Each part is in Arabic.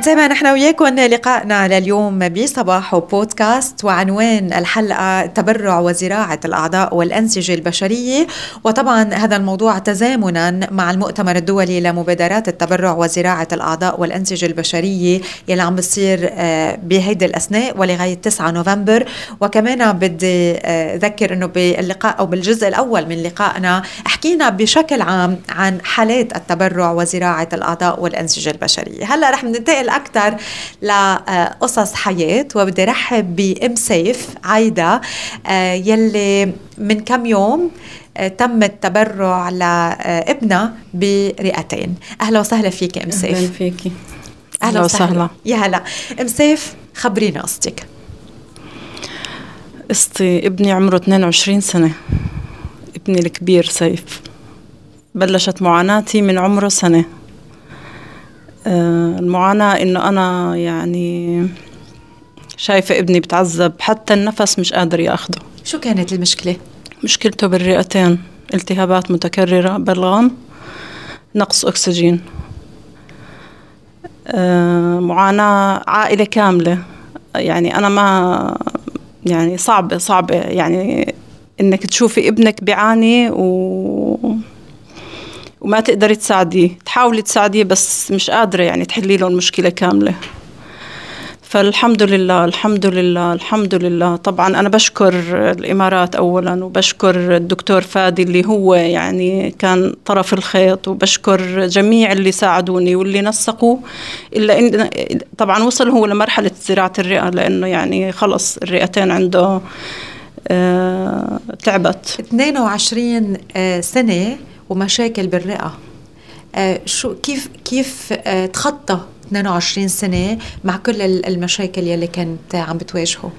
بنتابع نحن وياكم لقائنا لليوم بصباح بودكاست وعنوان الحلقة تبرع وزراعة الأعضاء والأنسجة البشرية. وطبعا هذا الموضوع تزامنا مع المؤتمر الدولي لمبادرات التبرع وزراعة الأعضاء والأنسجة البشرية يلي عم بصير آه، بهيدي الأثناء ولغاية 9 نوفمبر. وكمان بدي آه، أذكر أنه باللقاء أو بالجزء الأول من لقائنا حكينا بشكل عام عن حالات التبرع وزراعة الأعضاء والأنسجة البشرية. هلأ رح ننتقل أكثر لقصص حياة وبدي رحب بأم سيف عايدة آه، يلي من كم يوم آه، تم التبرع لابنها برئتين. أهلا وسهلا فيك أم سيف. أهلا فيكي. أهلا وسهلا. يا هلا. أم سيف خبرينا قصتك. قصتي ابني عمره 22 سنة. ابني الكبير سيف. بلشت معاناتي من عمره سنة. آه، المعاناة إنه أنا يعني شايفة ابني بتعذب حتى النفس مش قادر ياخده. شو كانت المشكلة؟ مشكلته بالرئتين التهابات متكررة بلغم نقص أكسجين. آه، معاناة عائلة كاملة. يعني أنا ما يعني صعبة صعبة يعني إنك تشوفي ابنك بيعاني و وما تقدري تساعديه. تحاولي تساعديه بس مش قادرة يعني تحلي له المشكلة كاملة. فالحمد لله الحمد لله الحمد لله. طبعا أنا بشكر الإمارات أولا وبشكر الدكتور فادي اللي هو يعني كان طرف الخيط وبشكر جميع اللي ساعدوني واللي نسقوا. إلا إن طبعا وصل هو لمرحلة زراعة الرئة لأنه يعني خلص الرئتين عنده آه تعبت. 22 آه، سنة ومشاكل بالرئة. آه شو كيف كيف آه تخطى 22 سنة مع كل المشاكل يلي كانت عم بتواجهه؟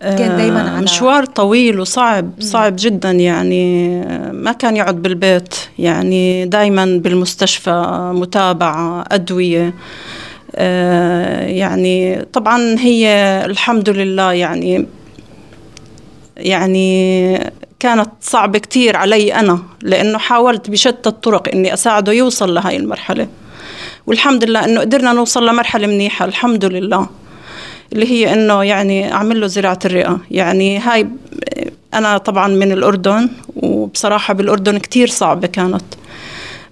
كان دايما على مشوار طويل وصعب صعب جدا يعني. ما كان يقعد بالبيت يعني دايما بالمستشفى متابعة أدوية. آه، يعني طبعا هي الحمد لله يعني يعني كانت صعبة كتير علي أنا لأنه حاولت بشتى الطرق إني أساعده يوصل لهاي المرحلة. والحمد لله إنه قدرنا نوصل لمرحلة منيحة الحمد لله. اللي هي إنه يعني أعمل له زراعة الرئة. يعني هاي أنا طبعا من الأردن وبصراحة بالأردن كتير صعبة كانت.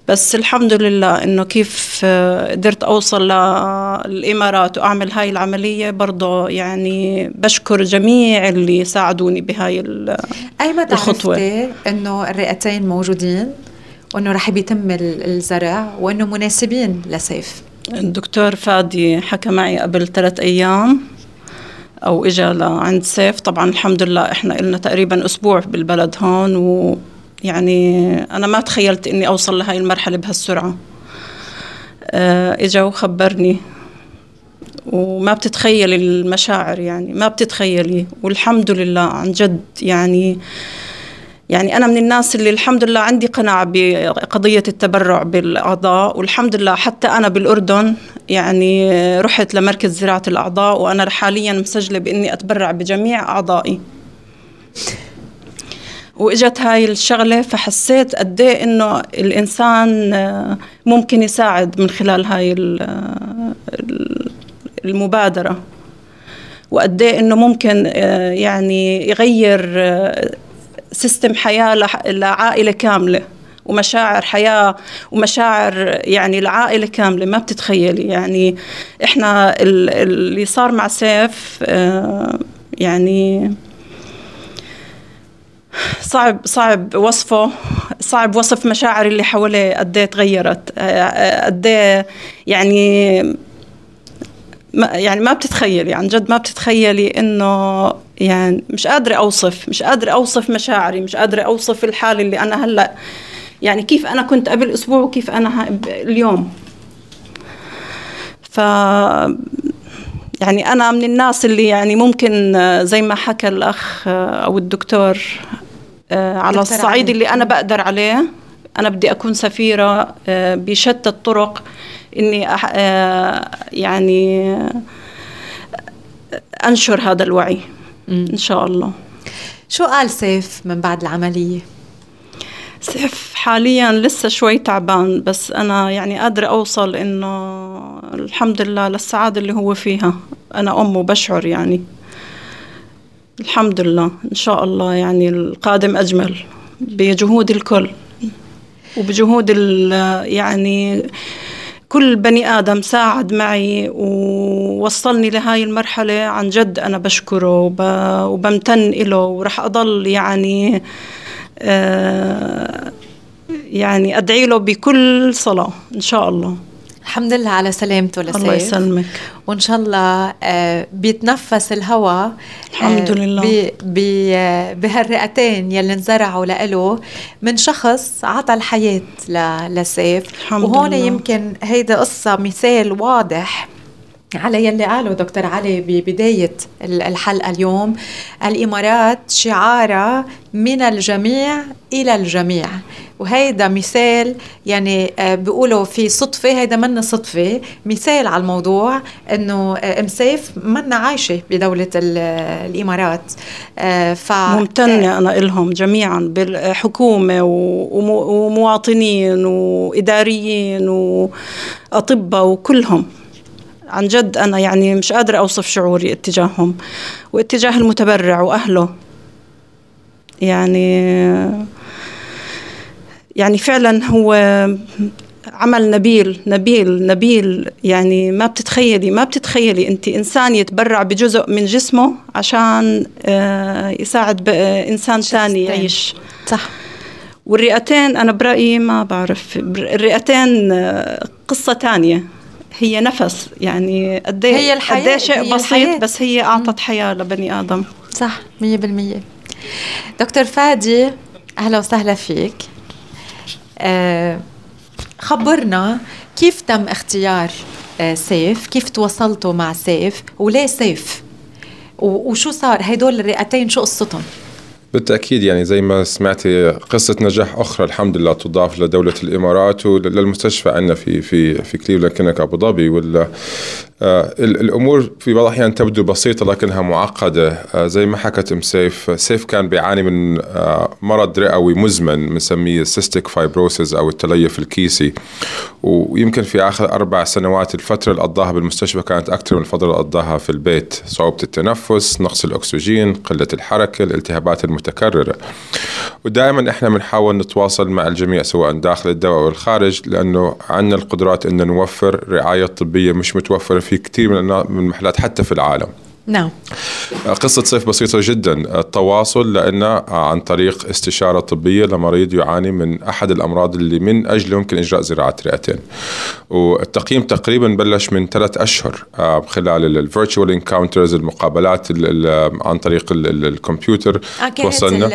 بس الحمد لله إنه كيف آه، قدرت أوصل للامارات وأعمل هاي العملية برضه يعني بشكر جميع اللي ساعدوني بهاي أي الخطوة. إنه الرئتين موجودين وإنه رح بيتم الزرع وإنه مناسبين لسيف؟ الدكتور فادي حكى معي قبل ثلاث أيام أو اجى لعند سيف. طبعا الحمد لله إحنا لنا تقريبا أسبوع بالبلد هون و يعني أنا ما تخيلت إني أوصل لهاي المرحلة بهالسرعة. آه، إجا وخبرني. وما بتتخيلي المشاعر يعني ما بتتخيلي. والحمد لله عن جد يعني يعني أنا من الناس اللي الحمد لله عندي قناعة بقضية التبرع بالأعضاء. والحمد لله حتى أنا بالأردن يعني رحت لمركز زراعة الأعضاء وأنا حاليا مسجلة بإني أتبرع بجميع أعضائي. وإجت هاي الشغلة فحسيت قد إيه إنه الإنسان آه، ممكن يساعد من خلال هاي آه، المبادرة. وقد إيه إنه ممكن آه، يعني يغير سيستم حياة لعائلة كاملة. ومشاعر حياة ومشاعر يعني العائلة كاملة ما بتتخيلي. يعني إحنا اللي صار مع سيف يعني صعب صعب وصفه صعب وصف مشاعر اللي حواليه قد إيه تغيرت آه، آه، قد إيه يعني ما يعني ما بتتخيلي عن جد ما بتتخيلي إنه يعني مش قادرة أوصف مش قادرة أوصف مشاعري مش قادرة أوصف الحالة اللي أنا هلأ يعني كيف أنا كنت قبل أسبوع وكيف أنا اليوم. ف يعني أنا من الناس اللي يعني ممكن آه، زي ما حكى الأخ أو الدكتور على الصعيد اللي أنا بقدر عليه. أنا بدي أكون سفيرة آه، بشتى الطرق إني آه، يعني أنشر هذا الوعي إن شاء الله. شو قال سيف من بعد العملية؟ سيف حاليا لسه شوي تعبان بس أنا يعني قادرة أوصل إنه الحمد لله للسعادة اللي هو فيها. أنا أم وبشعر يعني. الحمد لله. إن شاء الله يعني القادم أجمل بجهود الكل وبجهود يعني كل بني آدم ساعد معي ووصلني لهاي المرحلة. عن جد أنا بشكره وبمتن له ورح أضل يعني آه يعني أدعي له بكل صلاة إن شاء الله. الحمد لله على سلامته لسيف الله يسلمك. وإن شاء الله آه، بيتنفس الهواء الحمد آه، لله بهالرئتين يلي انزرعوا له من شخص عطى الحياة لسيف. الحمد وهون لله. يمكن هيدا قصة مثال واضح على يلي قاله دكتور علي ببداية الحلقة اليوم الإمارات شعارة من الجميع إلى الجميع. وهيدا مثال يعني آه، بيقولوا في صدفة هيدا من صدفة مثال على الموضوع إنه آه، أم سيف منا عايشة بدولة الإمارات. آه، ف ممتنة أنا لهم جميعا بالحكومة ومواطنين وإداريين وأطباء وكلهم. عن جد أنا يعني مش قادرة أوصف شعوري اتجاههم واتجاه المتبرع وأهله. يعني يعني فعلا هو عمل نبيل نبيل نبيل. يعني ما بتتخيلي ما بتتخيلي أنت إنسان يتبرع بجزء من جسمه عشان آه، يساعد إنسان ثاني يعيش. صح. والرئتين أنا برأيي ما بعرف الرئتين آه، قصة ثانية. هي نفس يعني قد إيه- هي الحياة قد إيه شيء بسيط الحياة. بس هي أعطت حياة لبني آدم. صح 100% دكتور فادي أهلا وسهلا فيك. آه خبرنا كيف تم اختيار آه سيف؟ كيف تواصلتوا مع سيف؟ وليه سيف؟ وشو صار؟ هدول الرئتين شو قصتهم؟ بالتأكيد يعني زي ما سمعتي قصة نجاح أخرى الحمد لله تضاف لدولة الإمارات وللمستشفى عندنا في في في Cleveland Clinic أبو ظبي الأمور في بعض الأحيان تبدو بسيطة لكنها معقدة. آه زي ما حكت أم سيف سيف كان بيعاني من آه مرض رئوي مزمن بنسميه cystic fibrosis أو التليف الكيسي. ويمكن في آخر أربع سنوات الفترة اللي قضاها بالمستشفى كانت أكثر من الفترة اللي قضاها في البيت. صعوبة التنفس نقص الأكسجين قلة الحركة الالتهابات المتكررة. ودائما إحنا بنحاول نتواصل مع الجميع سواء داخل الدولة أو الخارج لأنه عندنا القدرات إن نوفر رعاية طبية مش متوفرة في كثير من المحلات حتى في العالم. نعم. قصة سيف بسيطة جدا. التواصل لأنه عن طريق استشارة طبية لمريض يعاني من أحد الأمراض اللي من أجله يمكن إجراء زراعة رئتين. والتقييم تقريبا بلش من ثلاث أشهر آه، خلال ال virtual encounters المقابلات عن طريق الكمبيوتر. آه، وصلنا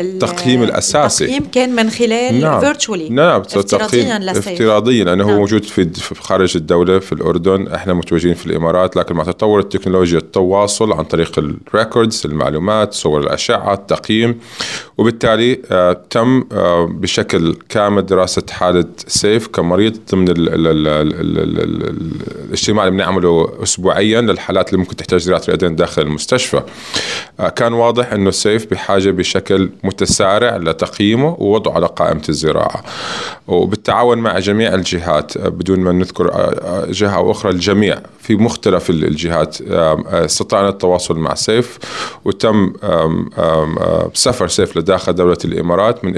التقييم الأساسي. التقييم كان من خلال نعم. virtually نعم افتراضيا افتراضيا لأنه نعم. هو موجود في خارج الدولة في الأردن. إحنا متواجدين في الإمارات لكن مع تطور التكنولوجيا التطور التواصل عن طريق ال records المعلومات صور الأشعة التقييم. وبالتالي آه، تم آه، بشكل كامل دراسة حالة سيف كمريض ضمن ال ال ال ال ال ال الاجتماع اللي بنعمله أسبوعيا للحالات اللي ممكن تحتاج زراعة اليدين داخل المستشفى. آه، كان واضح أنه سيف بحاجة بشكل متسارع لتقييمه ووضعه على قائمة الزراعة. وبالتعاون مع جميع الجهات بدون ما نذكر جهة أو أخرى الجميع في مختلف الجهات استطعنا التواصل مع سيف وتم سفر سيف لداخل دولة الإمارات من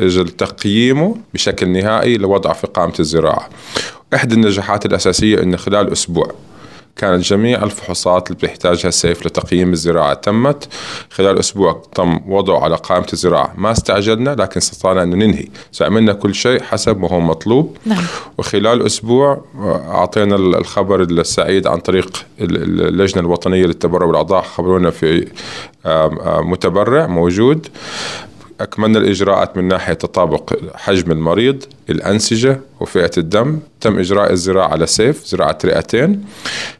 أجل تقييمه بشكل نهائي لوضعه في قائمة الزراعة. إحدى النجاحات الأساسية أن خلال أسبوع كانت جميع الفحوصات اللي بيحتاجها السيف لتقييم الزراعة تمت. خلال أسبوع تم وضعه على قائمة الزراعة. ما استعجلنا لكن استطعنا أن ننهي. عملنا كل شيء حسب ما هو مطلوب. نعم. وخلال أسبوع أعطينا الخبر السعيد عن طريق اللجنة الوطنية للتبرع بالأعضاء خبرونا في متبرع موجود. أكملنا الإجراءات من ناحية تطابق حجم المريض الأنسجة وفئة الدم. تم إجراء الزراعة على سيف زراعة رئتين.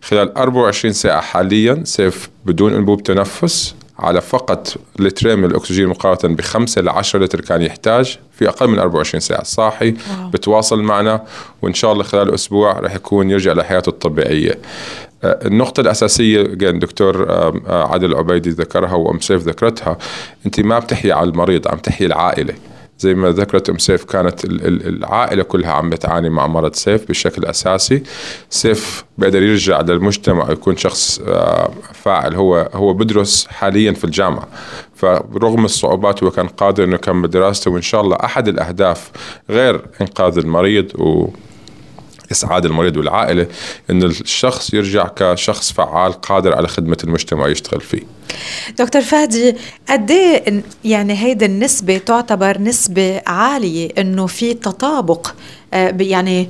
خلال 24 ساعة حاليا سيف بدون أنبوب تنفس. على فقط لترين من الأكسجين مقارنة بخمسة ل 10 لتر كان يحتاج. في أقل من 24 ساعة صاحي. واو. بتواصل معنا وإن شاء الله خلال أسبوع راح يكون يرجع لحياته الطبيعية. آه، النقطة الأساسية كان دكتور آه، عادل عبيدي ذكرها وأم سيف ذكرتها أنت ما بتحيي على المريض عم تحيي العائلة. زي ما ذكرت أم سيف كانت العائلة كلها عم بتعاني مع مرض سيف بشكل أساسي. سيف بقدر يرجع للمجتمع ويكون شخص آه، فاعل. هو هو بدرس حاليا في الجامعة. فرغم الصعوبات هو كان قادر إنه يكمل دراسته وإن شاء الله أحد الأهداف غير إنقاذ المريض و إسعاد المريض والعائلة إن الشخص يرجع كشخص فعال قادر على خدمة المجتمع يشتغل فيه. دكتور فادي قد إيه يعني هيدي النسبة تعتبر نسبة عالية إنه في تطابق آه، يعني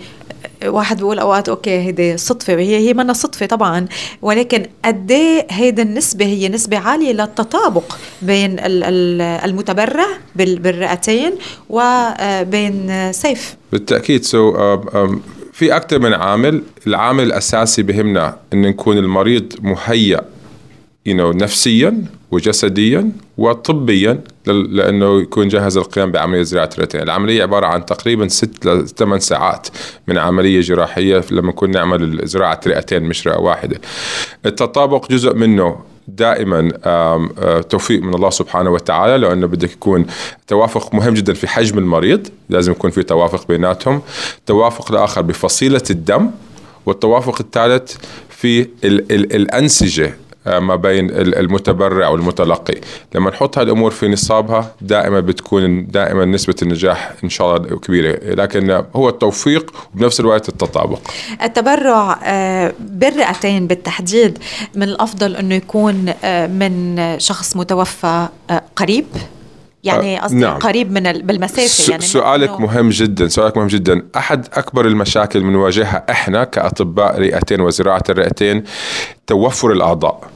واحد بيقول أوقات أوكي هيدي صدفة هي هي منا صدفة طبعا ولكن قد إيه هيدي النسبة هي نسبة عالية للتطابق بين المتبرع بالرئتين وبين آه، سيف بالتأكيد سو so, um, في أكثر من عامل العامل الأساسي بهمنا أن نكون المريض مهيأ you know, نفسيا وجسديا وطبيا لأنه يكون جاهز للقيام بعملية زراعة الرئتين، العملية عبارة عن تقريبا ست ل 8 ساعات من عملية جراحية لما نكون نعمل زراعة رئتين مش رئه واحدة. التطابق جزء منه دائما توفيق من الله سبحانه وتعالى لأنه بدك يكون توافق مهم جدا في حجم المريض لازم يكون في توافق بيناتهم توافق الآخر بفصيلة الدم والتوافق الثالث في ال ال الأنسجة. آه، ما بين المتبرع والمتلقي. لما نحط هالامور في نصابها دائما بتكون دائما نسبة النجاح إن شاء الله كبيرة. لكن هو التوفيق وبنفس الوقت التطابق. التبرع آه، بالرئتين بالتحديد من الأفضل إنه يكون آه، من شخص متوفى قريب يعني قصدي نعم. قريب من بالمسافة يعني سؤالك مهم جدا سؤالك مهم جدا أحد أكبر المشاكل بنواجهها إحنا كأطباء رئتين وزراعة الرئتين توفر الأعضاء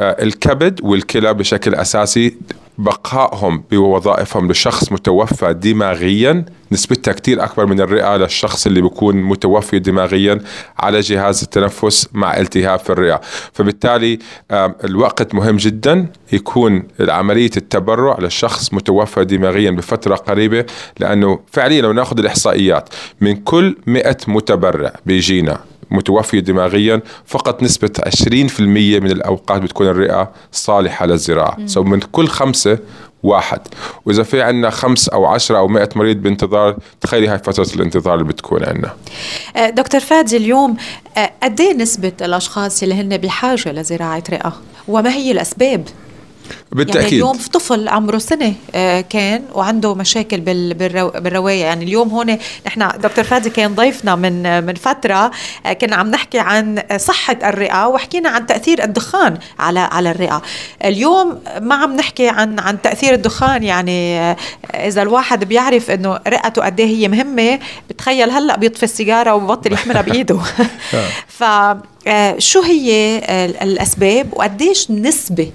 الكبد والكلى بشكل أساسي بقائهم بوظائفهم لشخص متوفى دماغيا. نسبتها كتير أكبر من الرئة للشخص اللي بيكون متوفي دماغيا على جهاز التنفس مع التهاب في الرئة. فبالتالي الوقت مهم جدا يكون عملية التبرع للشخص متوفى دماغيا بفترة قريبة لأنه فعليا لو نأخذ الإحصائيات من كل 100 متبرع بيجينا. متوفية دماغيا فقط نسبة 20% من الأوقات بتكون الرئة صالحة للزراعة. سو من كل خمسة واحد. وإذا في عندنا خمس أو عشرة أو مئة مريض بانتظار تخيلي هاي فترة الانتظار اللي بتكون عندنا أه، دكتور فادي اليوم أه، قد إيه نسبة الأشخاص اللي هن بحاجة لزراعة رئة؟ وما هي الأسباب؟ بالتأكيد. يعني اليوم في طفل عمره سنة آه، كان وعنده مشاكل بالرواية. يعني اليوم هون نحن دكتور فادي كان ضيفنا من من فترة آه، كنا عم نحكي عن صحة الرئة وحكينا عن تأثير الدخان على على الرئة. اليوم ما عم نحكي عن عن تأثير الدخان. يعني آه، إذا الواحد بيعرف إنه رئته قد إيه هي مهمة بتخيل هلأ بيطفي السيجارة وببطل يحملها بإيده. ف شو هي الأسباب وقديش نسبة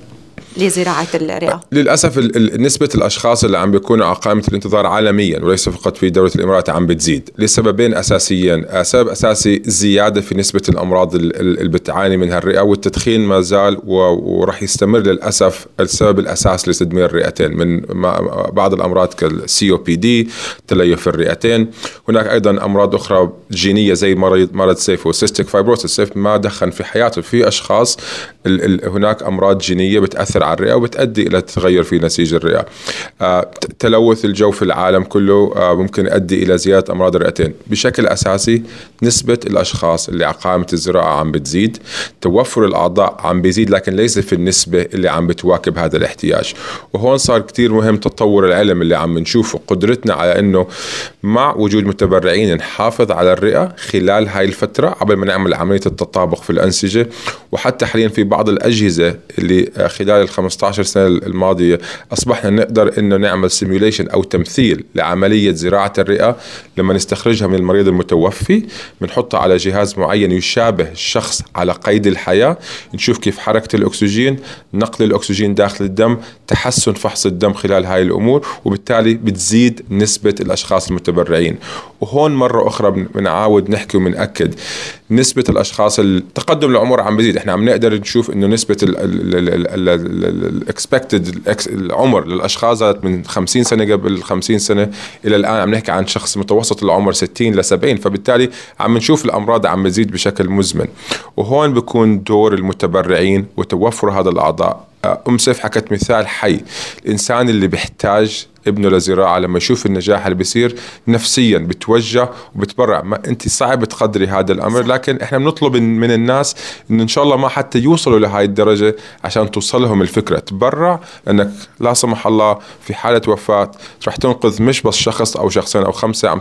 لزراعة الرئة للأسف نسبة الأشخاص اللي عم بيكونوا على قائمة الانتظار عالميا وليس فقط في دولة الإمارات عم بتزيد. لسببين أساسيين سبب أساسي زيادة في نسبة الأمراض اللي بتعاني منها الرئة والتدخين ما زال ورح يستمر للأسف السبب الأساس لتدمير الرئتين. من بعض الأمراض كال COPD تليف الرئتين. هناك أيضا أمراض أخرى جينية زي مرض مرض سيف و cystic fibrosis سيف ما دخن في حياته. في أشخاص هناك أمراض جينية بتأثر على الرئة وبتؤدي إلى تغير في نسيج الرئة. آه، تلوث الجو في العالم كله آه، ممكن يؤدي إلى زيادة أمراض الرئتين، بشكل أساسي نسبة الأشخاص اللي على قائمه الزراعة عم بتزيد، توفر الأعضاء عم بيزيد لكن ليس في النسبة اللي عم بتواكب هذا الاحتياج. وهون صار كثير مهم تطور العلم اللي عم نشوفه، قدرتنا على إنه مع وجود متبرعين نحافظ على الرئة خلال هاي الفترة قبل ما نعمل عملية التطابق في الأنسجة. وحتى حاليا في بعض الأجهزة اللي خلال 15 سنة الماضية أصبحنا نقدر إنه نعمل سيميوليشن أو تمثيل لعملية زراعة الرئة لما نستخرجها من المريض المتوفي. بنحطها على جهاز معين يشابه الشخص على قيد الحياة. نشوف كيف حركة الأكسجين نقل الأكسجين داخل الدم تحسن فحص الدم خلال هاي الأمور وبالتالي بتزيد نسبة الأشخاص المتبرعين. وهون مرة أخرى بنعاود نحكي وبنأكد. نسبة الأشخاص التقدم العمر عم بزيد. إحنا عم نقدر نشوف إنه نسبة الاكسبكتد العمر للأشخاص من 50 سنة قبل 50 سنة إلى الآن. عم نحكي عن شخص متوسط العمر 60 ل 70 فبالتالي عم نشوف الأمراض عم بتزيد بشكل مزمن. وهون بكون دور المتبرعين وتوفر هذا الأعضاء. أم سيف حكت مثال حي. الإنسان اللي بيحتاج ابنه لزراعه لما يشوف النجاح اللي بيصير نفسيا بتوجه وبتبرع. ما أنت صعب تقدري هذا الأمر صح. لكن إحنا بنطلب من الناس انه إن شاء الله ما حتى يوصلوا لهي الدرجة عشان توصلهم الفكرة. تبرع لأنك لا سمح الله في حالة وفاة رح تنقذ مش بس شخص أو شخصين أو خمسة عم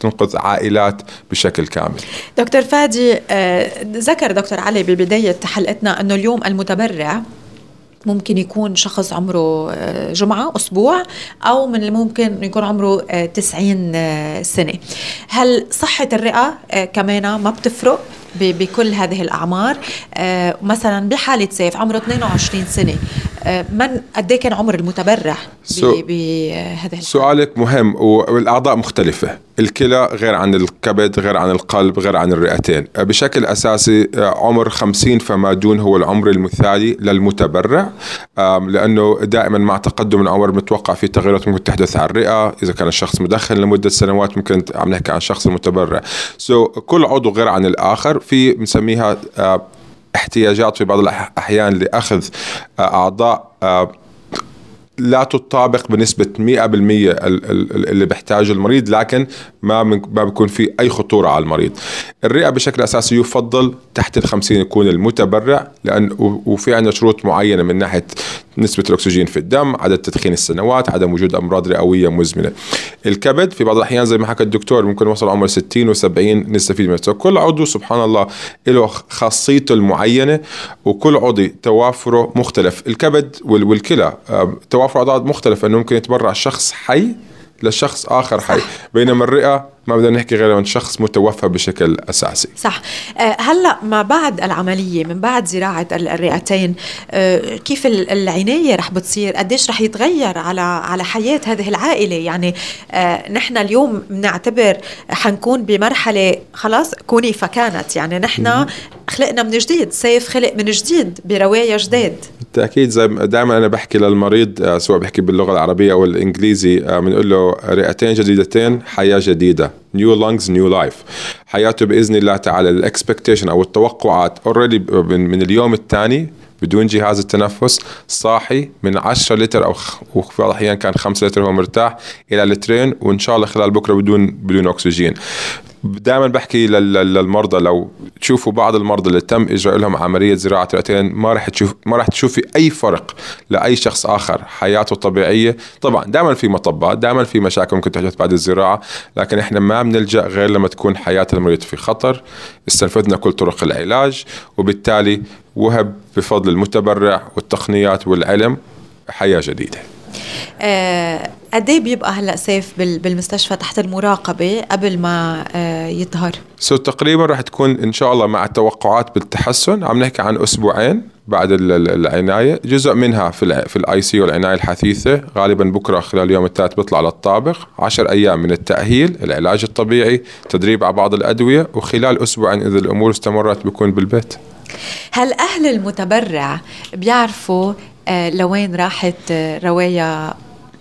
تنقذ عائلات بشكل كامل. دكتور فادي آه، ذكر دكتور علي ببدايه حلقتنا أنه اليوم المتبرع ممكن يكون شخص عمره آه، جمعة أسبوع أو من الممكن يكون عمره 90 آه، سنة. هل صحة الرئة كمان ما بتفرق بكل هذه الأعمار؟ مثلا بحالة سيف عمره 22 سنة. من قد إيه كان عمر المتبرع بهذه سؤالك مهم والأعضاء مختلفة. الكلى غير عن الكبد غير عن القلب غير عن الرئتين. بشكل أساسي عمر 50 فما دون هو العمر المثالي للمتبرع. لأنه دائما مع تقدم العمر متوقع في تغيرات ممكن تحدث على الرئة. إذا كان الشخص مدخن لمدة سنوات ممكن عم نحكي عن الشخص المتبرع سو so, كل عضو غير عن الآخر. في بنسميها احتياجات في بعض الأحيان لأخذ آه، أعضاء آه، لا تطابق بنسبة 100% اللي بيحتاجه المريض لكن ما ما بيكون في أي خطورة على المريض. الرئة بشكل أساسي يفضل تحت ال 50 يكون المتبرع لأن وفي عندنا شروط معينة من ناحية نسبة الأكسجين في الدم عدد تدخين السنوات عدم وجود أمراض رئوية مزمنة. الكبد في بعض الأحيان زي ما حكى الدكتور ممكن يوصل عمر 60 و70 نستفيد منه. كل عضو سبحان الله له خاصيته المعينة وكل عضو توافره مختلف. الكبد والكلى توافر أعضاء مختلفة أنه ممكن يتبرع شخص حي لشخص آخر حي. بينما الرئة ما بدنا نحكي غير عن شخص متوفى بشكل أساسي. صح. آه، هلا ما بعد العملية من بعد زراعة الرئتين آه، كيف العناية رح بتصير؟ قديش رح يتغير على على حياة هذه العائلة؟ يعني آه، نحن اليوم بنعتبر حنكون بمرحلة خلاص كوني فكانت. يعني نحن خلقنا من جديد سيف خلق من جديد برواية جداد بالتأكيد زي دائما أنا بحكي للمريض سواء بحكي باللغة العربية أو الإنجليزي بنقول له رئتين جديدتين حياة جديدة. new lungs new life حياته بإذن الله تعالى. ال expectation أو التوقعات already من اليوم الثاني بدون جهاز التنفس صاحي من 10 لتر أو وفي بعض الأحيان كان 5 لتر هو مرتاح إلى لترين وإن شاء الله خلال بكرة بدون بدون أكسجين. دائما بحكي للمرضى لو تشوفوا بعض المرضى اللي تم إجراء لهم عملية زراعة رئتين ما راح تشوف ما راح تشوفي أي فرق لأي شخص آخر حياته طبيعية. طبعا دائما في مطبات دائما في مشاكل ممكن تحدث بعد الزراعة لكن إحنا ما بنلجأ غير لما تكون حياة المريض في خطر استنفذنا كل طرق العلاج وبالتالي وهب بفضل المتبرع والتقنيات والعلم حياة جديدة. آه قد إيه بيبقى هلا سيف بالمستشفى تحت المراقبة قبل ما آه يظهر؟ so so, تقريبا راح تكون إن شاء الله مع التوقعات بالتحسن. عم نحكي عن أسبوعين بعد العناية. جزء منها في في ال ICU العنايه الحثيثة. غالبا بكرة خلال اليوم الثالث بيطلع للطابق. 10 أيام من التأهيل العلاج الطبيعي تدريب على بعض الأدوية وخلال أسبوعين إذا الأمور استمرت بيكون بالبيت. هل أهل المتبرع بيعرفوا آه لوين راحت آه رواية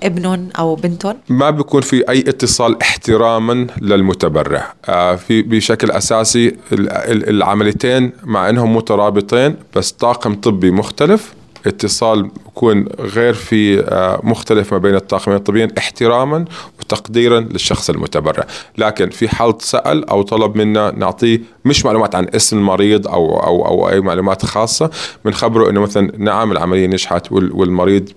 ابنهم أو بنتهم ما بيكون في أي اتصال احتراما للمتبرع. آه في بشكل أساسي العمليتين مع إنهم مترابطين بس طاقم طبي مختلف اتصال يكون غير في آه، مختلف ما بين الطاقمين الطبيين احتراما وتقديرا للشخص المتبرع. لكن في حال سأل أو طلب منا نعطيه مش معلومات عن اسم المريض أو, أو, أو أي معلومات خاصة بنخبره أنه مثلا نعم العملية نجحت والمريض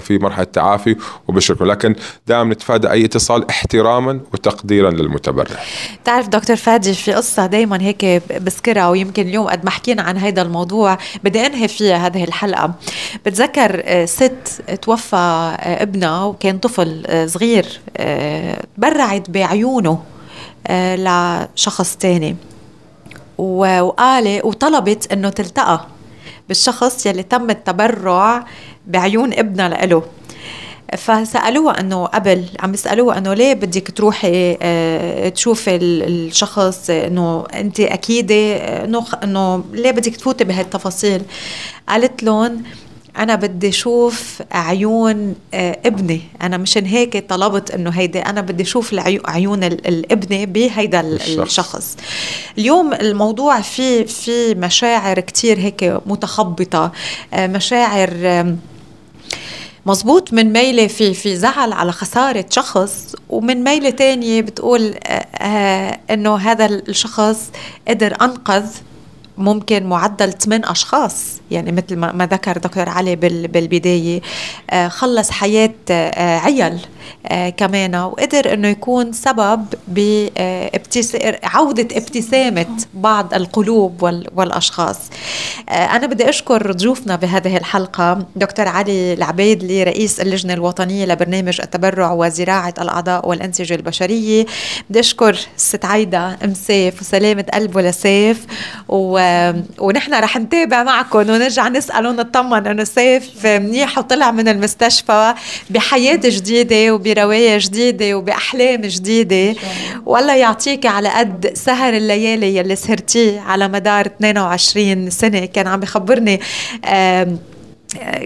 في مرحلة تعافي وبشكره. لكن دائما نتفادى أي اتصال احتراما وتقديرا للمتبرع. تعرف دكتور فادي في قصة دايما هيك بذكرها ويمكن اليوم قد ما حكينا عن هذا الموضوع بدي أنهي فيها هذه الحلقة. بتذكر آه، ست توفى آه، ابنها وكان طفل آه، صغير تبرعت بعيونه لشخص تاني. وقال وطلبت إنه تلتقى بالشخص يلي تم التبرع بعيون ابنها لإله. فسألوها إنه قبل عم يسالوها إنه ليه بدك تروحي تشوفي الشخص إنه أنت أكيدة إنه إنه ليه بدك تفوتي بهالتفاصيل؟ قالت لهم أنا بدي أشوف عيون آه، ابني. أنا مشان هيك طلبت إنه هيدي أنا بدي أشوف عيون الابنه بهيدا الشخص. اليوم الموضوع في في مشاعر كتير هيك متخبطة آه، مشاعر مزبوط من ميلة في في زعل على خسارة شخص ومن ميلة تانية بتقول آه إنه هذا الشخص قدر أنقذ ممكن معدل 8 أشخاص. يعني مثل ما ذكر دكتور علي بالبداية آه، خلص حياة آه، عيال آه، كمان. وقدر إنه يكون سبب بعودة ابتسامة بعض القلوب والأشخاص. أنا بدي أشكر ضيوفنا بهذه الحلقة. دكتور علي العبيد اللي رئيس اللجنة الوطنية لبرنامج التبرع وزراعة الأعضاء والأنسجة البشرية. بدي أشكر ست عايدة أم سيف وسلامة قلبه لسيف و... ونحن رح نتابع معكم ونرجع نسأل ونطمن إنه سيف منيح وطلع من المستشفى بحياة جديدة وبرواية جديدة وبأحلام جديدة. والله يعطيك على قد سهر الليالي يلي سهرتيه على مدار 22 سنة. كان عم بخبرني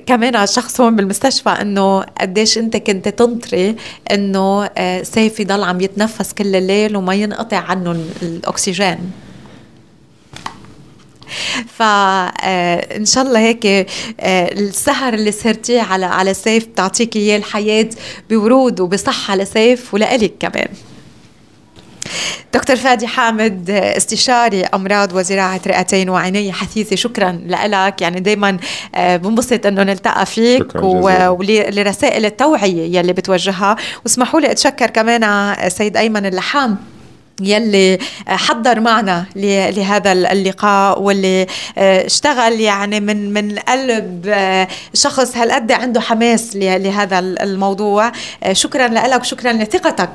كمان شخص هون بالمستشفى إنه قديش أنت كنت تنطري إنه آه، سيف يضل عم يتنفس كل الليل وما ينقطع عنه الأكسجين. فان شاء الله هيك آه، السهر اللي سهرتيه على على سيف بتعطيك إياه الحياة بورود وبصحة لسيف ولإلك كمان. دكتور فادي حامد استشاري أمراض وزراعة رئتين وعناية حثيثة شكرا لك يعني دائما آه، بنبسط إنه نلتقى فيك ولرسائل التوعية يلي بتوجهها. واسمحوا لي أتشكر كمان سيد أيمن اللحام. يلي حضر معنا لهذا اللقاء واللي آه، اشتغل يعني من من قلب آه، شخص هالقد عنده حماس لهذا الموضوع. آه، شكرا لك شكرا لثقتك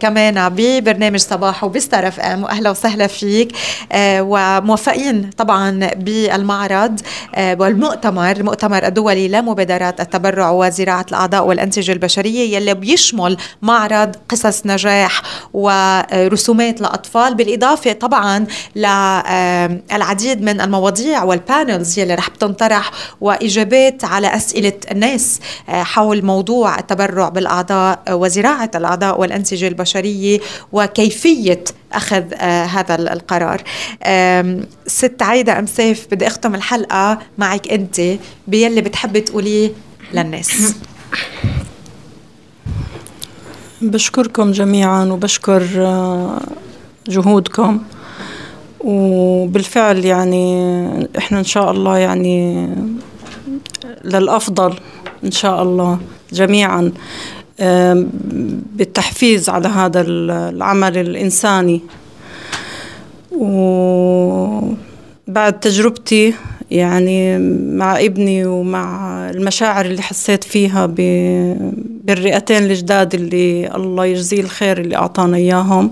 كمان ببرنامج صباح وبستار إم واهلا وسهلا فيك. وموفقين طبعا بالمعرض والمؤتمر المؤتمر الدولي لمبادرات التبرع وزراعة الأعضاء والأنسجة البشرية يلي بيشمل معرض قصص نجاح ورسوم معلومات لأطفال بالإضافة طبعا للعديد من المواضيع وال panels يلي رح بتنطرح وإجابات على أسئلة الناس آه، حول موضوع التبرع بالأعضاء وزراعة الأعضاء والأنسجة البشرية وكيفية أخذ آه، هذا القرار. ست عايدة أم سيف بدي أختم الحلقة معك أنت بيلي بتحبي تقوليه للناس. بشكركم جميعا وبشكر آه، جهودكم. وبالفعل يعني إحنا إن شاء الله يعني للأفضل إن شاء الله جميعا بالتحفيز على هذا العمل الإنساني. وبعد تجربتي يعني مع ابني ومع المشاعر اللي حسيت فيها بالرئتين الجداد اللي الله يجزيه الخير اللي أعطانا إياهم.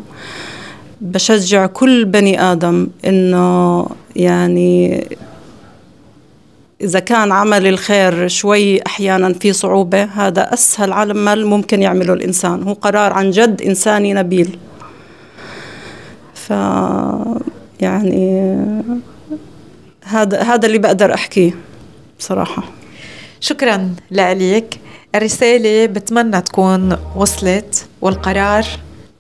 بشجع كل بني آدم إنه يعني إذا كان عمل الخير شوي أحيانا في صعوبة هذا أسهل عمل ممكن يعمله الإنسان. هو قرار عن جد إنساني نبيل. ف يعني هذا هذا اللي بقدر أحكيه بصراحة. شكرا لك الرسالة بتمنى تكون وصلت والقرار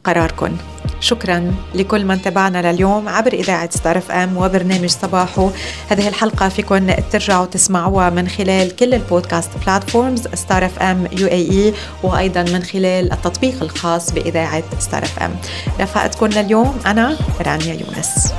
قراركم شكرا لكل من تابعنا لليوم عبر إذاعة ستار إف إم وبرنامج صباحو. هذه الحلقة فيكم ترجعوا تسمعوها من خلال كل ال podcast platforms ستار إف إم يو إي إي وأيضا من خلال التطبيق الخاص بإذاعة ستار إف إم. رفقتكم لليوم أنا رانيا يونس.